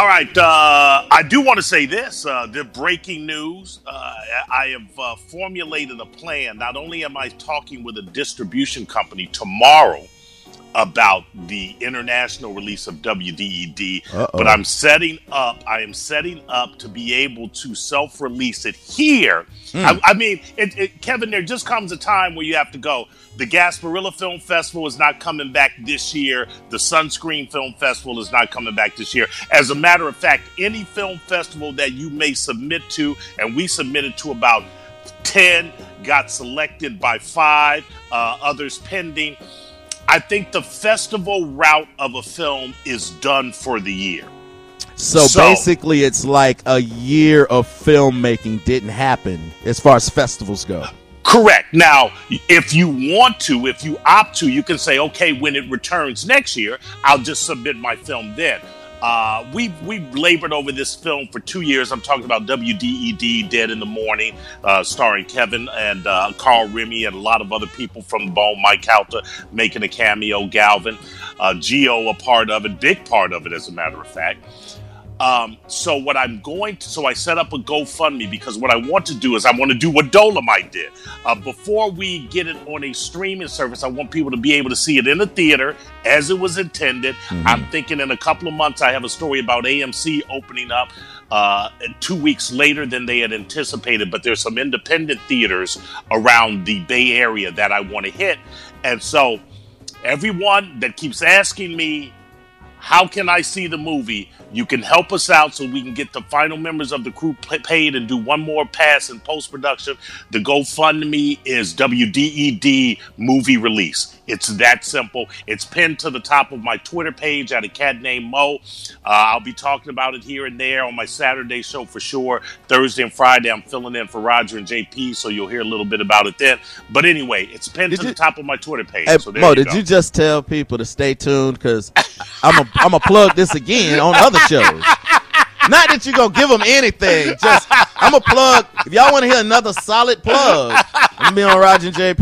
All right. Uh, I do want to say this. Uh, the breaking news. Uh, I have uh, formulated a plan. Not only am I talking with a distribution company tomorrow about the international release of WDED, Uh-oh. but I'm setting up. I am setting up to be able to self-release it here. I, I mean, it, it, Kevin, there just comes a time where you have to go. The Gasparilla Film Festival is not coming back this year. The Sunscreen Film Festival is not coming back this year. As a matter of fact, any film festival that you may submit to, and we submitted to about 10, got selected by five, uh, others pending. I think the festival route of a film is done for the year. So, So- basically, it's like a year of filmmaking didn't happen as far as festivals go. Correct. Now, if you want to, if you opt to, you can say, okay, when it returns next year, I'll just submit my film then. Uh, we we labored over this film for two years. I'm talking about WDED, Dead in the Morning, uh, starring Kevin and uh, Carl Remy and a lot of other people from the Bone. Mike Calta making a cameo, Galvin, uh, Geo a part of it, big part of it, as a matter of fact. Um, so what I'm going to, so I set up a GoFundMe because what I want to do is I want to do what Dolomite did. Uh, before we get it on a streaming service, I want people to be able to see it in the theater as it was intended. I'm thinking in a couple of months I have a story about AMC opening up. Uh, two weeks later than they had anticipated, but there's some independent theaters around the Bay Area that I want to hit. And so, everyone that keeps asking me how can I see the movie? You can help us out so we can get the final members of the crew paid and do one more pass in post production. The GoFundMe is WDED movie release. It's that simple. It's pinned to the top of my Twitter page at a cat named Mo. Uh, I'll be talking about it here and there on my Saturday show for sure. Thursday and Friday, I'm filling in for Roger and JP, so you'll hear a little bit about it then. But anyway, it's pinned Did to you- the top of my Twitter page. Hey, so there Mo, you did go. you just tell people to stay tuned? Because I'm a I'm a plug this again on other shows. Not that you're gonna give them anything. Just I'm a plug. If y'all want to hear another solid plug, I'm be on Roger and JP.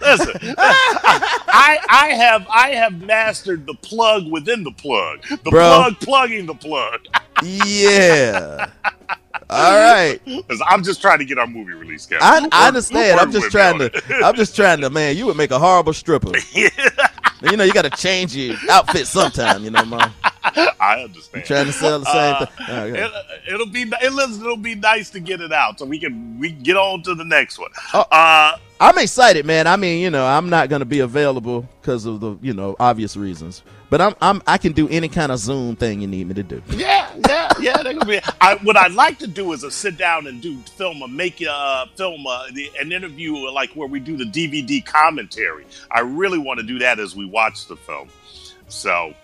Listen, listen, I I have I have mastered the plug within the plug. The Bro. plug plugging the plug. Yeah. All right. I'm just trying to get our movie release, Kevin. I, I understand. I'm just trying to. I'm just trying to. Man, you would make a horrible stripper. You know, you got to change your outfit sometime. You know, man. I understand. Trying to sell the same Uh, thing. Right. It, it'll be it'll, it'll be nice to get it out so we can we can get on to the next one. Oh. Uh, I'm excited, man. I mean, you know, I'm not going to be available because of the, you know, obvious reasons. But I'm, I'm, I can do any kind of Zoom thing you need me to do. Yeah, yeah, yeah. They're gonna be. I, what I'd like to do is a sit down and do film a make a uh, film a, the, an interview like where we do the DVD commentary. I really want to do that as we watch the film. So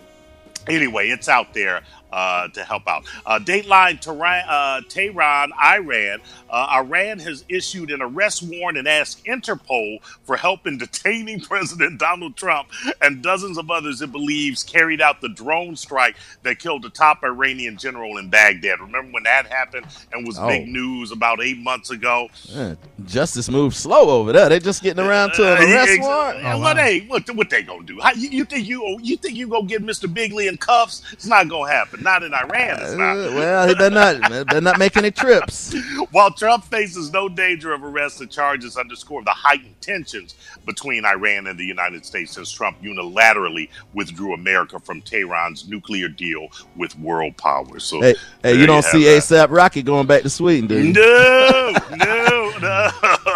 anyway, it's out there uh, to help out. Uh, Dateline Tehran, uh, Tehran, Iran. Uh, Iran has issued an arrest warrant and asked Interpol for help in detaining President Donald Trump and dozens of others it believes carried out the drone strike that killed the top Iranian general in Baghdad. Remember when that happened and was Oh. big news about eight months ago? Eh, justice moves slow over there. They're just getting around to an Uh, arrest ex- warrant. uh, what they what, what they gonna do? How, you, you think you you think you gonna get Mr. Bigley in cuffs? It's not gonna happen. Not in Iran. It's Uh, well, he better not, better not make any trips. While Trump faces no danger of arrest, the charges underscore the heightened tensions between Iran and the United States since Trump unilaterally withdrew America from Tehran's nuclear deal with world powers. So, Hey, hey, you don't have see that. ASAP Rocky going back to Sweden, do you? No, no, no.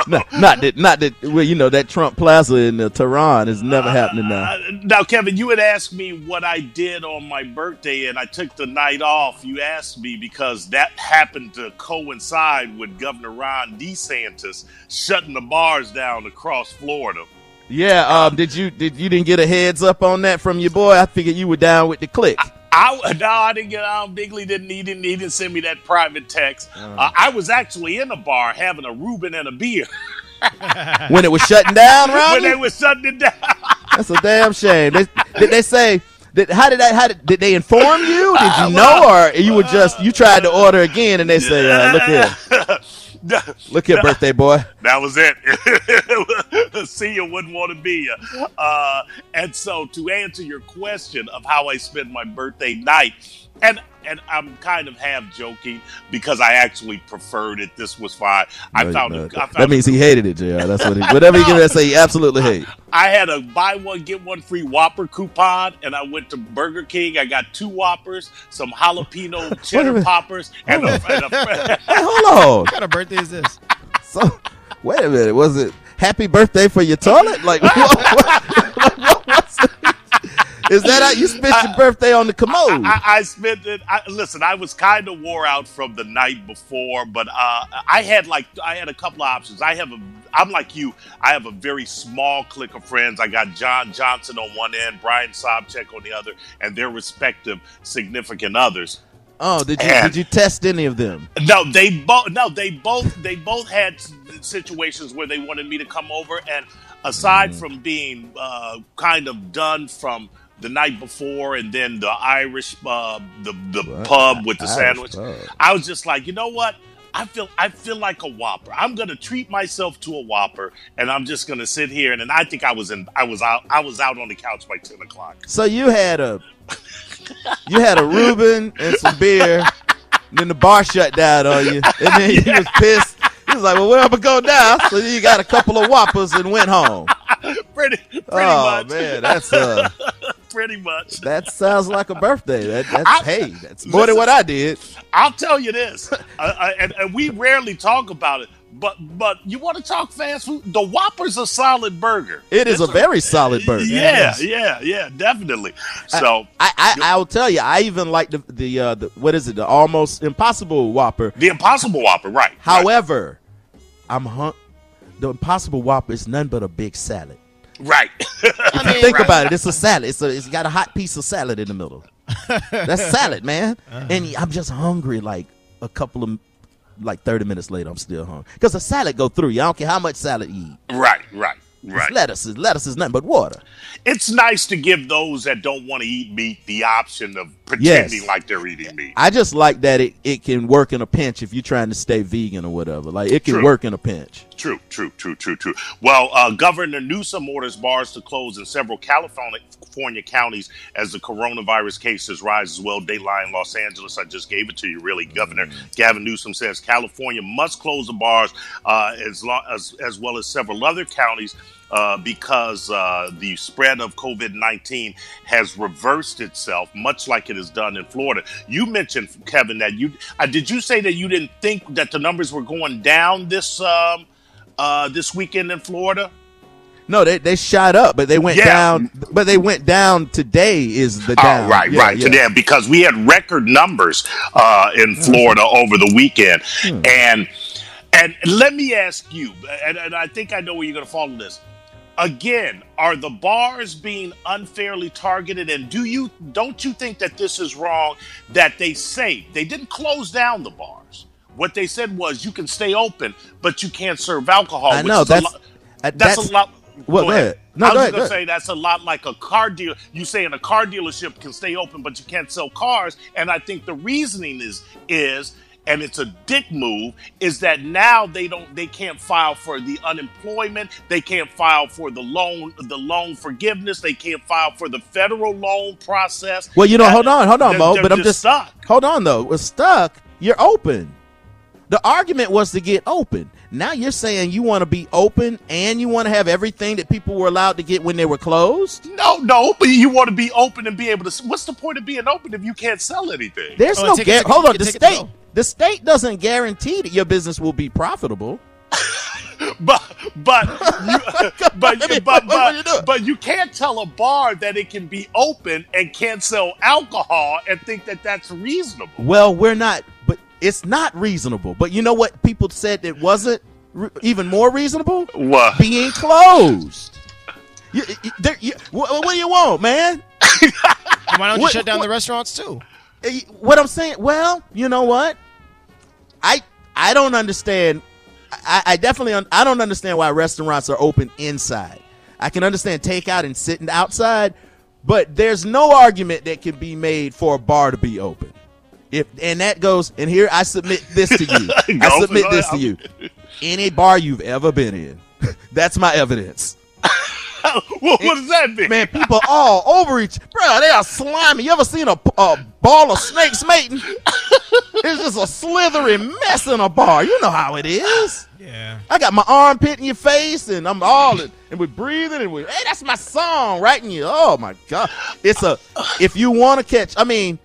No, not that, not that. Well, you know that Trump Plaza in uh, Tehran is never happening now. Uh, now, Kevin, you had asked me what I did on my birthday, and I took the night off. You asked me because that happened to coincide with Governor Ron DeSantis shutting the bars down across Florida. Yeah, um, did you did you didn't get a heads up on that from your boy? I figured you were down with the click. I no, I didn't get on. Bigley didn't. He didn't. He didn't send me that private text. Uh, I was actually in a bar having a Reuben and a beer when it was shutting down, when they were shutting it down. That's a damn shame. They, did they say? Did, how did that? How did, did they inform you? Did Uh, you know, or you were just you tried to order again and they say, uh, "Look here, look here, birthday boy." That was it. See you wouldn't want to be you. Uh, and so to answer your question of how I spent my birthday night, and and I'm kind of half joking because I actually preferred it. This was fine. I found, no, it, I found that means he hated it, Jr. That's what he. Whatever he No. gonna say, he absolutely hate. I had a buy one get one free Whopper coupon, and I went to Burger King. I got two Whoppers, some jalapeno cheddar poppers, and a, and a Hey, hold on. What kind of birthday is this? So, wait a minute. Was it happy birthday for your toilet? Like, what, what, what was it? Is that how you spent your birthday on the commode? I, I spent it. I, listen, I was kind of wore out from the night before, but uh, I had like I had a couple of options. I have a. I'm like you. I have a very small clique of friends. I got John Johnson on one end, Brian Sobchak on the other, and their respective significant others. oh, did you And- did you test any of them? No, they both. No, they both. They both had situations where they wanted me to come over, and aside Mm. from being uh, kind of done from the night before, and then the Irish, uh, the the What? pub with the Irish sandwich, pub. I was just like, you know what? I feel I feel like a Whopper. I'm gonna treat myself to a Whopper, and I'm just gonna sit here. And, and I think I was in. I was out. I was out on the couch by ten o'clock. So you had a you had a Reuben and some beer. And then the bar shut down on you, and then you was pissed. He was like, "Well, where am I go now?" So you got a couple of whoppers and went home. pretty, pretty oh much. man, that's uh, pretty much. that sounds like a birthday. That, that's I- hey, that's more than what I did. I'll tell you this, uh, uh, and, and we rarely talk about it, but but you want to talk fast food? The Whopper's a solid burger. It is a It's very solid burger. Yeah, yeah, yeah, definitely. So I, I I'll tell you, I even like the the, uh, the what is it, the almost impossible Whopper. the Impossible Whopper, right? right. However, I'm hung. The impossible Whopper is none but a big salad. Right. If you think about it, it's a salad. It's a, it's got a hot piece of salad in the middle. That's salad, man. Uh-huh. And I'm just hungry. Like a couple of, like 30 minutes later, I'm still hungry because the salad go through you. I don't care how much salad you eat. right, right, It's right. lettuce is lettuce is nothing but water. It's nice to give those that don't want to eat meat the option of pretending Yes. like they're eating meat. I just like that it, it can work in a pinch if you're trying to stay vegan or whatever. Like it can True. work in a pinch. True, true, true, true, true. Well, uh, Governor Newsom orders bars to close in several California counties as the coronavirus cases rise as well. Dayline, Los Angeles, I just gave it to you, really. Governor Gavin Newsom says California must close the bars uh, as, lo- as, as well as several other counties uh, because uh, the spread of COVID 19 has reversed itself, much like it has done in Florida. You mentioned, Kevin, that you uh, did you say that you didn't think that the numbers were going down this um, uh, this weekend in Florida? No, they they shot up, but they went Yeah. down. But they went down today. Is the down? Oh, right, Yeah, right. yeah. Today, because we had record numbers uh, in Florida over the weekend, Hmm. and and let me ask you, and, and I think I know where you're going to follow this. Again, are the bars being unfairly targeted? And do you don't you think that this is wrong? That they say they didn't close down the bars. What they said was you can stay open, but you can't serve alcohol. I know is a that's lo- uh, that's, a lot. Well, go ahead. No, I go was ahead, gonna go say that's a lot like a car deal. You saying a car dealership can stay open, but you can't sell cars. And I think the reasoning is is, and it's a dick move, is that now they don't they can't file for the unemployment, they can't file for the loan the loan forgiveness, they can't file for the federal loan process. Well, you know, hold on, hold on, they're- Mo. they're But I'm just stuck. hold on though. We're stuck. You're open. The argument was to get open. Now you're saying you want to be open and you want to have everything that people were allowed to get when they were closed. No, no, but you want to be open and be able to. What's the point of being open if you can't sell anything? There's Oh, no take gar- it to- hold on. you The can take it to state, go. the state doesn't guarantee that your business will be profitable. but but you, but, I mean, but, what- what you but, but you can't tell a bar that it can be open and can't sell alcohol and think that that's reasonable. Well, we're not, but it's not reasonable. But you know what? People said it wasn't re- even more reasonable. What? Being closed. You, you, you, what, what do you want, man? Why don't you What- shut down what- the restaurants too? Eh, What I'm saying, well, you know what? I I don't understand. I, I definitely un, I don't understand why restaurants are open inside. I can understand takeout and sitting outside, but there's no argument that can be made for a bar to be open. If and that goes and here I submit this to you. I submit this to you. Any bar you've ever been in, that's my evidence. what, what does that mean? Man, people all over each. Bro, they are slimy. You ever seen a, a ball of snakes mating? it's just a slithery mess in a bar. You know how it is. Yeah. I got my armpit in your face, and I'm all in, and we're breathing, and we hey, that's my song right in you. Oh my god, it's a if you want to catch. I mean,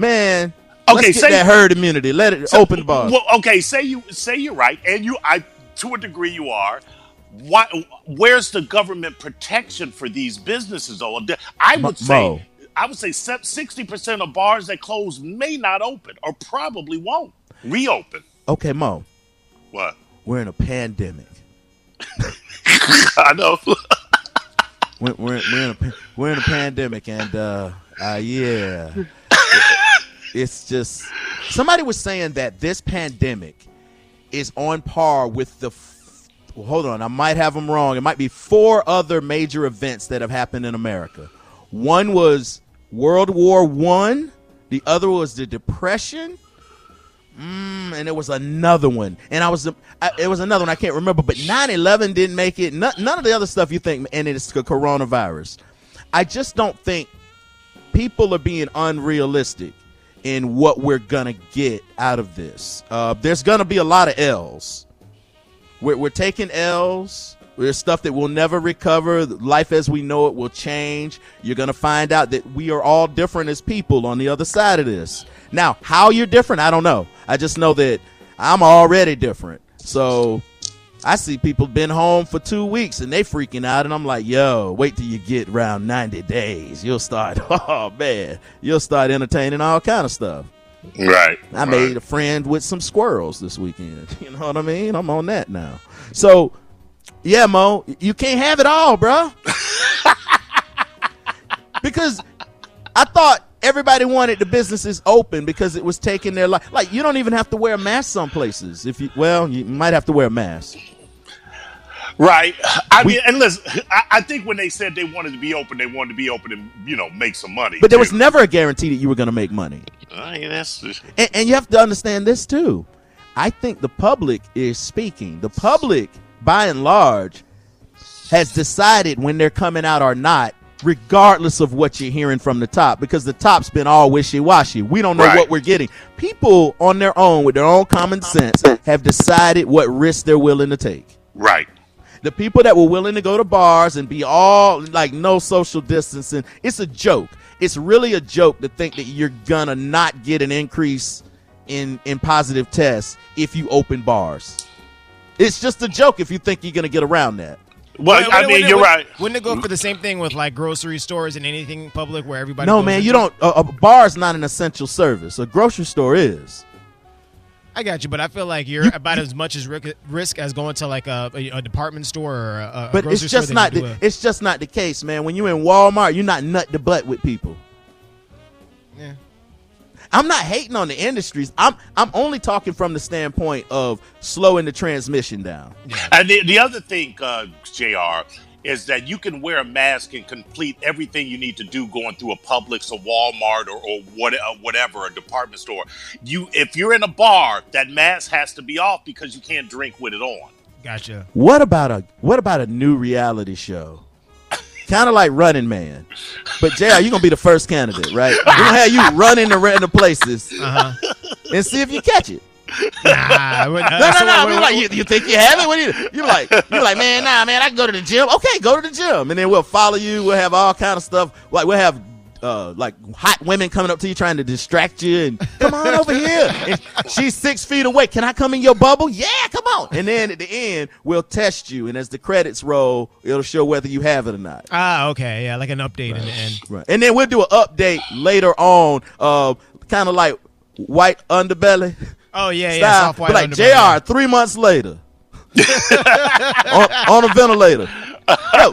man. Okay, let's say- that herd immunity. Let it open the bar. Well, okay, say you say you're right, and you, I, to a degree, you are. Why? Where's the government protection for these businesses? Though I would Mo- say, I would say sixty percent of bars that close may not open, or probably won't reopen. Okay, Mo, What? we're in a pandemic. I know. We're, we're, we're in a we're in a pandemic, and uh, uh yeah, it's just somebody was saying that this pandemic is on par with the. Well, hold on, I might have them wrong. It might be four other major events that have happened in America. One was World War One. The other was the Depression. Mm, and it was another one, and I was I, it was another one I can't remember, but 9/11 didn't make it. None, none of the other stuff you think, and it's the coronavirus. I just don't think people are being unrealistic in what we're gonna get out of this. Uh, there's gonna be a lot of L's. We're, we're taking L's. There's stuff that we'll never recover. Life as we know it will change. You're to find out that we are all different as people on the other side of this. Now, how you're different, I don't know. I just know that I'm already different. So I see people been home for two weeks and they freaking out, and I'm like, yo, wait till you get around 90 days. You'll start, oh man, you'll start entertaining all kind of stuff. right. I made a friend with some squirrels this weekend. You know what I mean? I'm on that now. So, yeah, Mo, you can't have it all, bro. because I thought everybody wanted the businesses open because it was taking their life. Like you don't even have to wear a mask some places. If you well, you might have to wear a mask. Right. I mean, and listen, I, I think when they said they wanted to be open, they wanted to be open and you know make some money. But there was never a guarantee that you were going to make money. I mean, that's And, and you have to understand this too. I think the public is speaking. The public, by and large, has decided when they're coming out or not, regardless of what you're hearing from the top, because the top's been all wishy washy. We don't know Right. what we're getting. People on their own, with their own common sense, have decided what risks they're willing to take. right. The people that were willing to go to bars and be all like no social distancing, it's a joke. It's really a joke to think that you're gonna not get an increase in in positive tests if you open bars. It's just a joke if you think you're gonna get around that. Well, Wouldn't- I mean, wouldn't you're wouldn't- right. Wouldn't it go for the same thing with like grocery stores and anything public where everybody? No, goes man, you don't. A, a bar is not an essential service. A grocery store is. I got you, but I feel like you're You- about as much as risk, risk as going to like a, a, a department store or a, a But grocery it's just store not. The, a- it's just not the case, man. When you're in Walmart, you're not nut to butt with people. Yeah. I'm not hating on the industries. I'm I'm only talking from the standpoint of slowing the transmission down. And the, the other thing, uh, Jr. Is that you can wear a mask and complete everything you need to do going through a Publix, a Walmart, or, or what, uh, whatever, a department store. You, if you're in a bar, that mask has to be off because you can't drink with it on. Gotcha. What about a what about a new reality show? Kind of like Running Man. But JR, you're gonna be the first candidate, right? We're gonna have you running to random places Uh huh. and see if you catch it. nah, what- uh, No, no, so no. I what- mean, what- like, you, you think you have it? What do you, you're like, you're like, man, nah, man, I can go to the gym. Okay, go to the gym, and then we'll follow you. We'll have all kind of stuff. Like we'll have. Uh, like hot women coming up to you trying to distract you and come on over here. And she's six feet away. Can I come in your bubble? Yeah, come on. And then at the end, we'll test you. And as the credits roll, it'll show whether you have it or not. Ah, okay, yeah, like an update in the end. Right. And then we'll do an update later on, uh, kind of like white underbelly Oh yeah, yeah, style. soft white but like underbelly. Jr. Three months later, on, on a ventilator. Yo,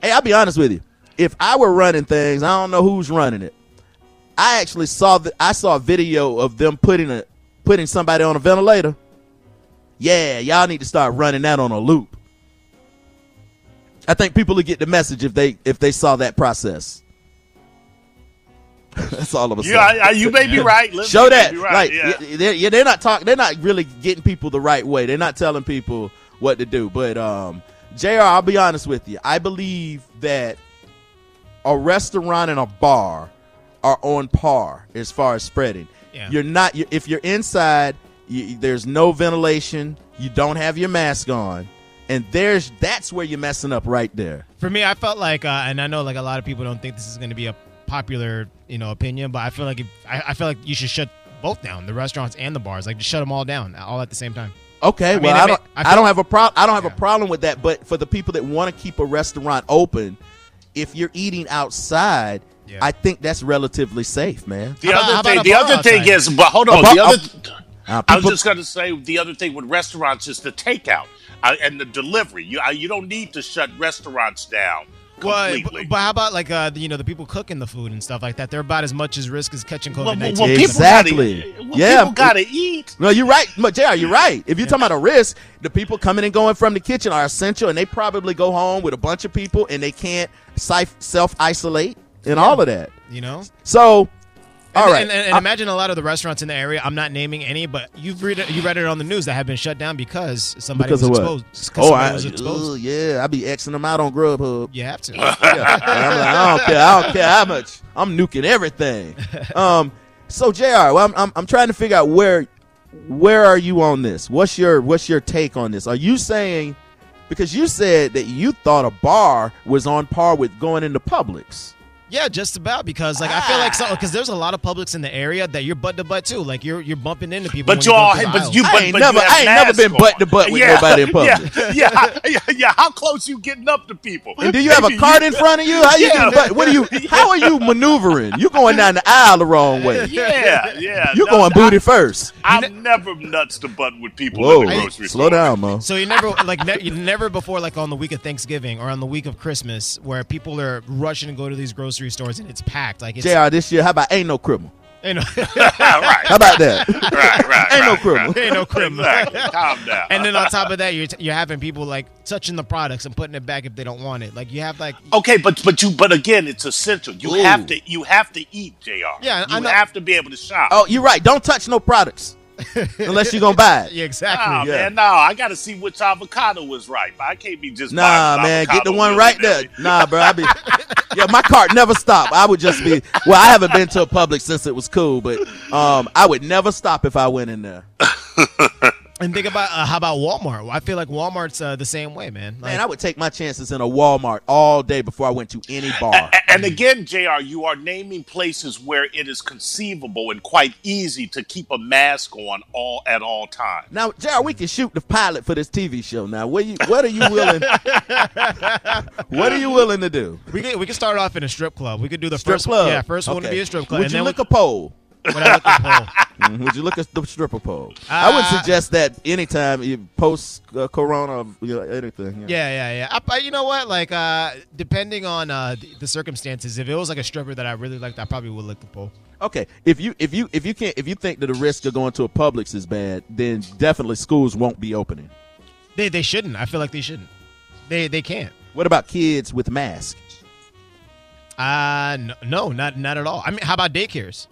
hey, I'll be honest with you. If I were running things, I don't know who's running it. I actually saw that I saw a video of them putting a putting somebody on a ventilator. Yeah, y'all need to start running that on a loop. I think people would get the message if they if they saw that process. That's all of a Yeah, I, I, you may be right. Listen, Show that, right, like, yeah. they're, yeah, they're not talking. They're not really getting people the right way. They're not telling people what to do. But um, Jr. I'll be honest with you. I believe that a restaurant and a bar are on par as far as spreading. Yeah. You're not you if you're inside. You, there's no ventilation. You don't have your mask on, and there's that's where you're messing up right there. For me, I felt like, uh, and I know like a lot of people don't think this is going to be a popular, you know, opinion, but I feel like if, I, I feel like you should shut both down, the restaurants and the bars, like just shut them all down, all at the same time. Okay, mean, well, I I, mean, don't. I I, don't have a problem. I don't have Yeah. a problem with that. But for the people that want to keep a restaurant open, if you're eating outside, Yeah. I think that's relatively safe, man. The How about- other thing, about a the bar other thing outside? is, but hold on. bar- the other, Uh, I was just going to say the other thing with restaurants is the takeout uh, and the delivery. You uh, you don't need to shut restaurants down Well, completely. but, but how about like uh, you know the people cooking the food and stuff like that? They're about as much as risk as catching well, COVID well, nineteen. well, people Exactly. gotta, well, Yeah. people got to eat. No, you're right. But JR, you're right. If you're talking about a risk, the people coming and going from the kitchen are essential, and they probably go home with a bunch of people, and they can't self isolate and all of that. you know. So, all and, right. and, and, and imagine a lot of the restaurants in the area. I'm not naming any, but you've read it, you read it on the news that have been shut down because somebody Because was of what? exposed. oh, I, was exposed. ugh, yeah, I be Xing them out on Grubhub. You have to. Yeah. I'm like, I don't care. I don't care how much. I'm nuking everything. Um. So Jr. Well, I'm, I'm I'm trying to figure out where where are you on this? What's your what's your take on this? Are you saying because you said that you thought a bar was on par with going into Publix? Yeah, just about because like I feel like so ah. because there's a lot of Publix in the area that you're butt to butt too. Like you're you're bumping into people. But you go all, but aisles. you, I but, ain't but never- you I ain't never been on. butt to butt with nobody in public. Yeah, yeah, yeah, yeah. How close you getting up to people? And do you have a cart in front of you? How you? Yeah. getting butt- What are you? How are you maneuvering? You going down the aisle the wrong way? Yeah, yeah. You No, going I- booty first? I'm never nuts to butt with people Whoa, in the grocery slow store. down, Mo. So you never like ne- you never before like on the week of Thanksgiving or on the week of Christmas where people are rushing to go to these grocery stores and it's packed. Like it's Jr. This year, how about ain't no criminal? you know, right, How about that? right, right. Ain't no criminal. right. ain't no criminal. Exactly. Calm down. And then on top of that, you're t- you're having people like touching the products and putting it back if they don't want it. Like you have like Okay, but but you but again, it's essential. You Ooh. have to you have to eat, Jr. Yeah, I you know. have to be able to shop. Oh, you're right. Don't touch no products unless you're gonna buy it. yeah, exactly. Nah, yeah. man, no, I got to see which avocado was right. I can't be just Nah, man, get the one right there. Nah, bro, I be yeah. My cart never stop. I would just be well. I haven't been to a public since it was cool, but um, I would never stop if I went in there. And think about uh, how about Walmart? I feel like Walmart's uh, the same way, man. Like, Man, I would take my chances in a Walmart all day before I went to any bar. A- And again, Jr., you are naming places where it is conceivable and quite easy to keep a mask on all at all times. Now, Jared, we can shoot the pilot for this TV show. Now, what you what are you willing? what are you willing to do? we can we could start off in a strip club. We could do the Strip first club. yeah first one to be a strip club. Would and you then lick a pole? When I look at the. Mhm. Would you look at the stripper pole? I would Uh, suggest that anytime you post uh, Corona, you know, anything. Yeah, yeah, yeah. I, I- you know what? Like, uh, depending on uh, the, the circumstances, if it was like a stripper that I really liked, I probably would lick the pole. Okay, if you if you if you can't if you think that the risk of going to a Publix is bad, then definitely schools won't be opening. They they shouldn't. I feel like they shouldn't. They they can't. What about kids with masks? Uh no, no, not not at all. I mean, how about daycares?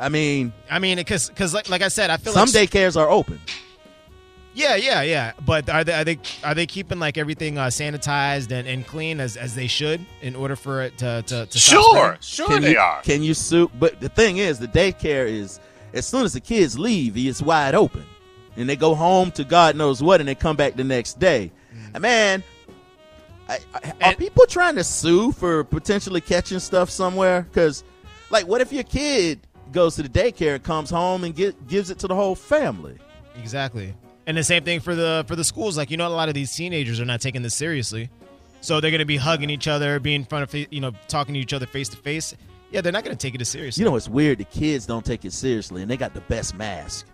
I mean, I mean, because because like like I said, I feel some like daycares are open. Yeah, yeah, yeah. But are they are they are they keeping like everything uh, sanitized and, and clean as, as they should in order for it to to, to Sure, spreading? sure Can they you, are. Can you sue? But the thing is, the daycare is as soon as the kids leave, it's wide open, and they go home to God knows what, and they come back the next day. And Man, I, I, are Mm. And- people trying to sue for potentially catching stuff somewhere? Because, like, what if your kid goes to the daycare and comes home and get, gives it to the whole family? Exactly. And the same thing for the for the schools. Like you know, a lot of these teenagers are not taking this seriously, so they're going to be hugging each other, being in front of you know, talking to each other face to face. Yeah, they're not going to take it as seriously. You know, it's weird. The kids don't take it seriously, and they got the best mask.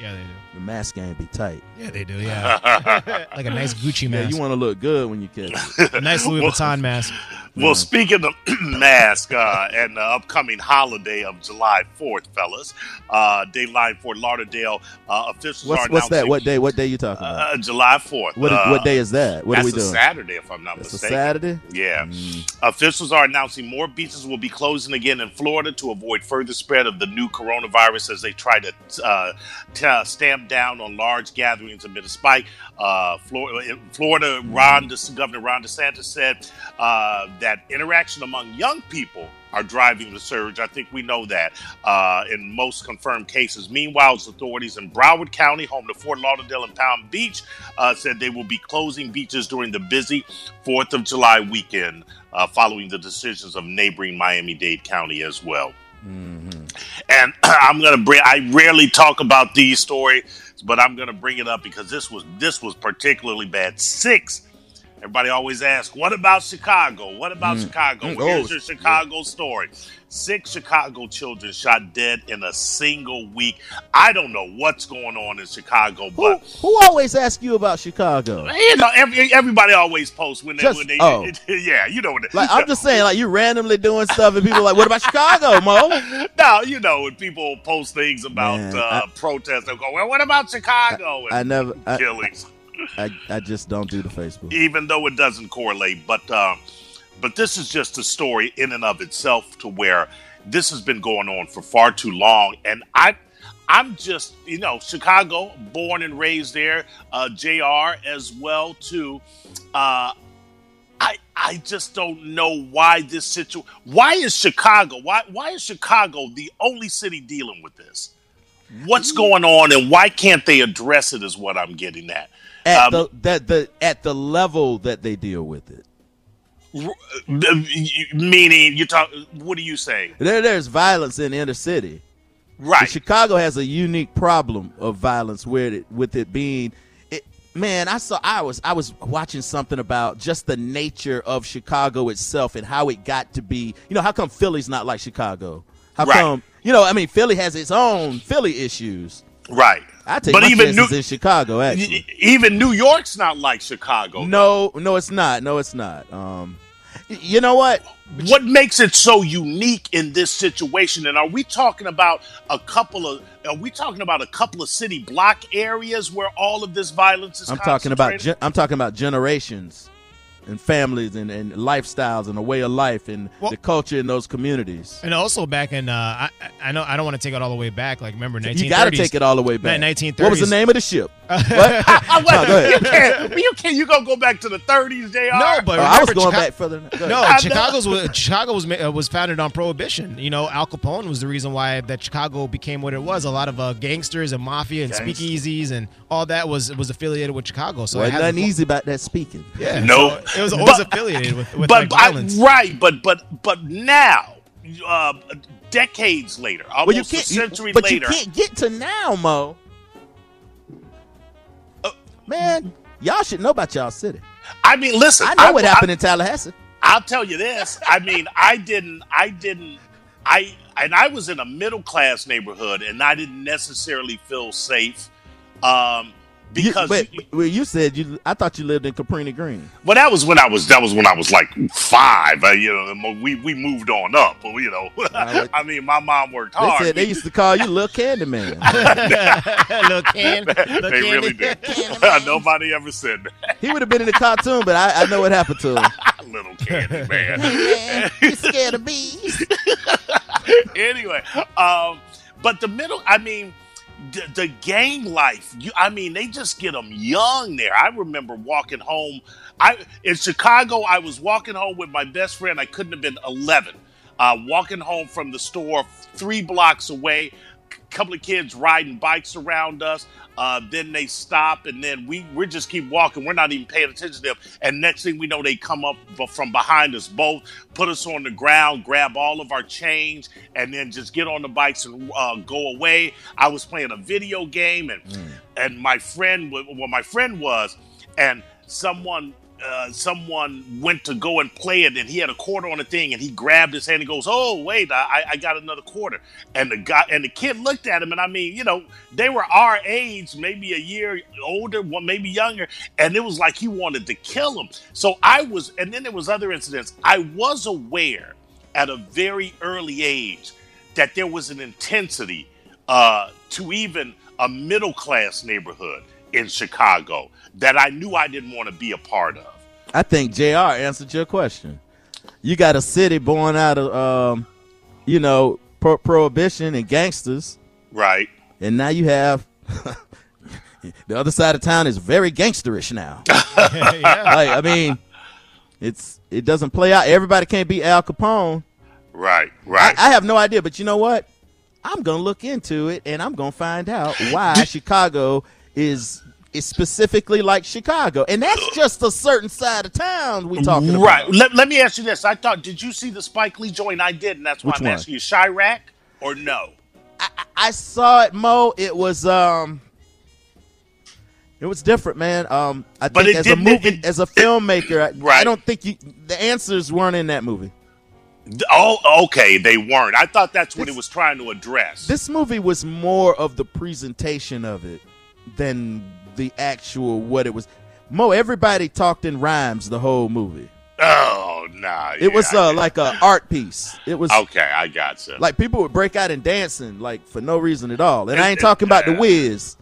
Yeah, they do. The mask game be tight. Yeah, they do. Yeah, like a nice Gucci mask. Yeah, mask, you want to look good when you catch it. a nice Louis Well- Vuitton mask. Well, speaking of mask uh, and the upcoming holiday of July 4th, fellas, uh, Dayline Fort Lauderdale uh, officials What's, are what's that? What day? What day you talking about? Uh, July 4th. What, uh, what day is that? What are that's we a doing? Saturday, if I'm not It's a mistaken. Saturday. Yeah. Mm. Officials are announcing more beaches will be closing again in Florida to avoid further spread of the new coronavirus as they try to uh, t- sta- stamp down on large gatherings amid a spike. Uh, Florida, Florida Ron, De- Governor Ron DeSantis said uh, that interaction among young people are driving the surge. I think we know that uh, in most confirmed cases. Meanwhile, authorities in Broward County, home to Fort Lauderdale and Palm Beach, uh, said they will be closing beaches during the busy 4th of July weekend, uh, following the decisions of neighboring Miami Dade County as well. Mm-hmm. And I'm gonna bring. I rarely talk about these stories, but I'm gonna bring it up because this was this was particularly bad. Six. Everybody always asks, "What about Chicago? What about Chicago?" Mm. Well, here's your Chicago story. Six Chicago children shot dead in a single week. I don't know what's going on in Chicago, but who always asks you about Chicago? you know, every, everybody always posts when they, Just- when they, oh. yeah, you know what. it- Like I'm just saying, like you randomly doing stuff, and people are like, "What about Chicago, Mo?" No, you know, when people post things about Man, uh, I- protests, they go, "Well, what about Chicago?" and I never, I, killings, I, I just don't do the Facebook. even though it doesn't correlate. But um, but this is just a story in and of itself to where this has been going on for far too long, and I. I'm just, you know, Chicago, born and raised there. Uh, Jr. as well too. Uh, I I just don't know why this situation. Why is Chicago? Why why is Chicago the only city dealing with this? What's going on, and why can't they address it? Is what I'm getting at. At Um, the that the at the level that they deal with it. Meaning, you talk. What do you say? There, there's violence in inner city. Right. Chicago has a unique problem of violence with it with it being it, man, I saw I was I was watching something about just the nature of Chicago itself and how it got to be. You know, how come Philly's not like Chicago? How Right. come you know, I mean Philly has its own Philly issues. Right. I take but my even chances New, in Chicago actually. even New York's not like Chicago. No, no, it's not. No, it's not. Um, you know what? what makes it so unique in this situation and are we talking about a couple of are we talking about a couple of city block areas where all of this violence is I'm talking about. Gen- I'm talking about generations, and families, and, and lifestyles, and a way of life, and Well- the culture in those communities. And also back in, uh, I, I know I don't want to take it all the way back. Like remember 1930s. You got to take it all the way back. 1930s. What was the name of the ship? what? Ah, wait, No, go ahead. you can't you can't you gonna go back to the 30s jr No, but Oh, I was going Chica- back further. Go. No, I. Chicago's was, Chicago was uh, was founded on prohibition. You know, Al Capone was the reason why that Chicago became what it was. A lot of uh, gangsters and mafia and Gangsters. speakeasies and all that was was affiliated with Chicago. So it Wasn't has nothing easy about that speaking. Yeah, No. so it was always But- affiliated with with but like, I- right but but but now uh, decades later almost Well, you a can't. you- century but later you can't get to now, Mo. Uh, Man, y'all should know about y'all city. i mean listen I know what I- happened in Tallahassee. I'll tell you this. I mean, I didn't, I didn't, I, and I was in a middle class neighborhood, and I didn't necessarily feel safe, um, You- because wait, well, you said you. I thought you lived in Cabrini Green. well, that was when I was, that was when I was like five. Uh, you know, we we moved on up, but you know, like- I mean, my mom worked They hard. said they used to call you Little Candy Man. little can, little they candy. really did. Nobody ever said that. he would have been in the cartoon, but I, I know what happened to him. Little candy man. man, you scared of bees? anyway, um, but the middle, I mean, the, the gang life. You, I mean, they just get them young there. I remember walking home. I in Chicago, I was walking home with my best friend. I couldn't have been eleven. Uh, walking home from the store, three blocks away. Couple of kids riding bikes around us. Uh, then they stop, and then we we just keep walking. We're not even paying attention to them. And next thing we know, they come up from behind us both, put us on the ground, grab all of our change, and then just get on the bikes and uh, go away. I was playing a video game, and and my friend, well, my friend was, and someone. Uh, someone went to go and play it, and he had a quarter on the thing, and he grabbed his hand and goes, "Oh, wait, I, I got another quarter." And the guy and the kid looked at him, and I mean, you know, they were our age, maybe a year older, maybe younger, and it was like he wanted to kill him. So I was, and then there was other incidents. I was aware at a very early age that there was an intensity uh, to even a middle class neighborhood in Chicago that I knew I didn't want to be a part of. I think Jr. answered your question. You got a city born out of, um, you know, pro- prohibition and gangsters, Right. and now you have the other side of town is very gangsterish now. yeah. like, I mean, it's it doesn't play out. Everybody can't be Al Capone. Right, I, right. I have no idea, but you know what? I'm gonna look into it and I'm gonna find out why Chicago is is specifically like Chicago, and that's just a certain side of town we talking about. right. Let, let me ask you this. I thought, did you see the Spike Lee joint? I did, and that's why Which I'm one? asking you. Chi-Raq or no? I, I saw it, Mo. It was um, it was different, man. Um, I But think as a movie, it- as a filmmaker, I, I don't think you the answers weren't in that movie. Oh, okay. They weren't. I thought that's what This- it was trying to address. This movie was more of the presentation of it than the actual what it was. Mo, everybody talked in rhymes the whole movie. oh, nah. It was yeah, uh, like a art piece. It was Okay, I got you. like people would break out in dancing like for no reason at all. And I ain't talking about the. Wiz.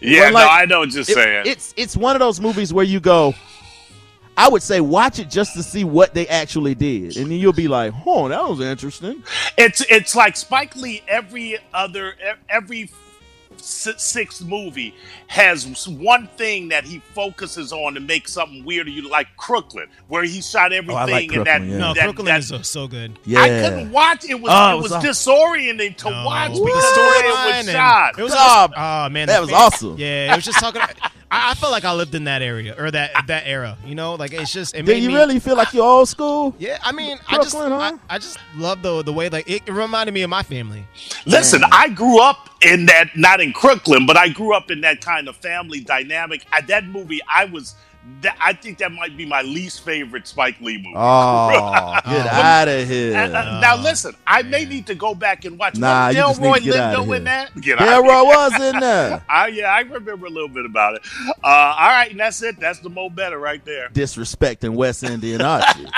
yeah, like, no, I know you're It- saying. it's it's one of those movies where you go. I would say watch it just to see what they actually did, and then you'll be like, "Oh, that was interesting." It's it's like Spike Lee. Every other every sixth movie has one thing that he focuses on to make something weird. You like Crooklyn, where he shot oh, everything Oh, like and that. Yeah. No, that, Crooklyn that- is so, so good. Yeah, I couldn't watch. It was Oh, it it was, was disorienting to No, watch the because the way it was shot. It was Dog, oh man, that was fa- awesome. Yeah, it was just talking. I, I felt like I lived in that area or that that era. You know, like it's just. It Do made you me, really feel like you're old school? Yeah, I mean, I just, Brooklyn, huh? I, I just love the the way like it, it reminded me of my family. Listen, Yeah. I grew up in that, not in Crooklyn, but I grew up in that kind of family dynamic. At that movie, I was. That, I think that might be my least favorite Spike Lee movie. Oh, get Oh. out of here! uh, now listen, I may need to go back and watch. Nah, Was you just need Delroy to get outta Lindo here. in that? Get There out. Was in there. I, yeah, I remember a little bit about it. Uh, all right, and that's it. That's the Mo Better right there. Disrespecting West Indian Archie.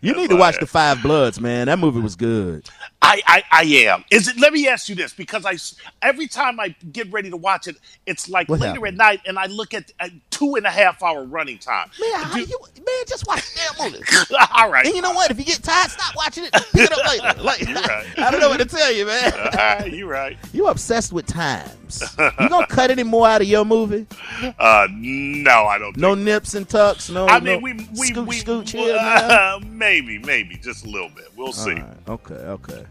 You need to watch the Five Bloods, man. That movie was good. I, I, I am. Is it? Let me ask you this, because I every time I get ready to watch it, it's like What later happened? at night, and I look at a two and a half hour running time. Man, how Do- you, man, just watch the damn movie. all right. And you know what? If you get tired, stop watching it. Pick it up later. Like, right. I don't know what to tell you, man. all right, you right. You obsessed with times. You gonna cut any more out of your movie? Uh, no, I don't. No nips and tucks. No. I no mean, we we scooch, we scooch here. uh, maybe maybe just a little bit. We'll see. All right. Okay. Okay.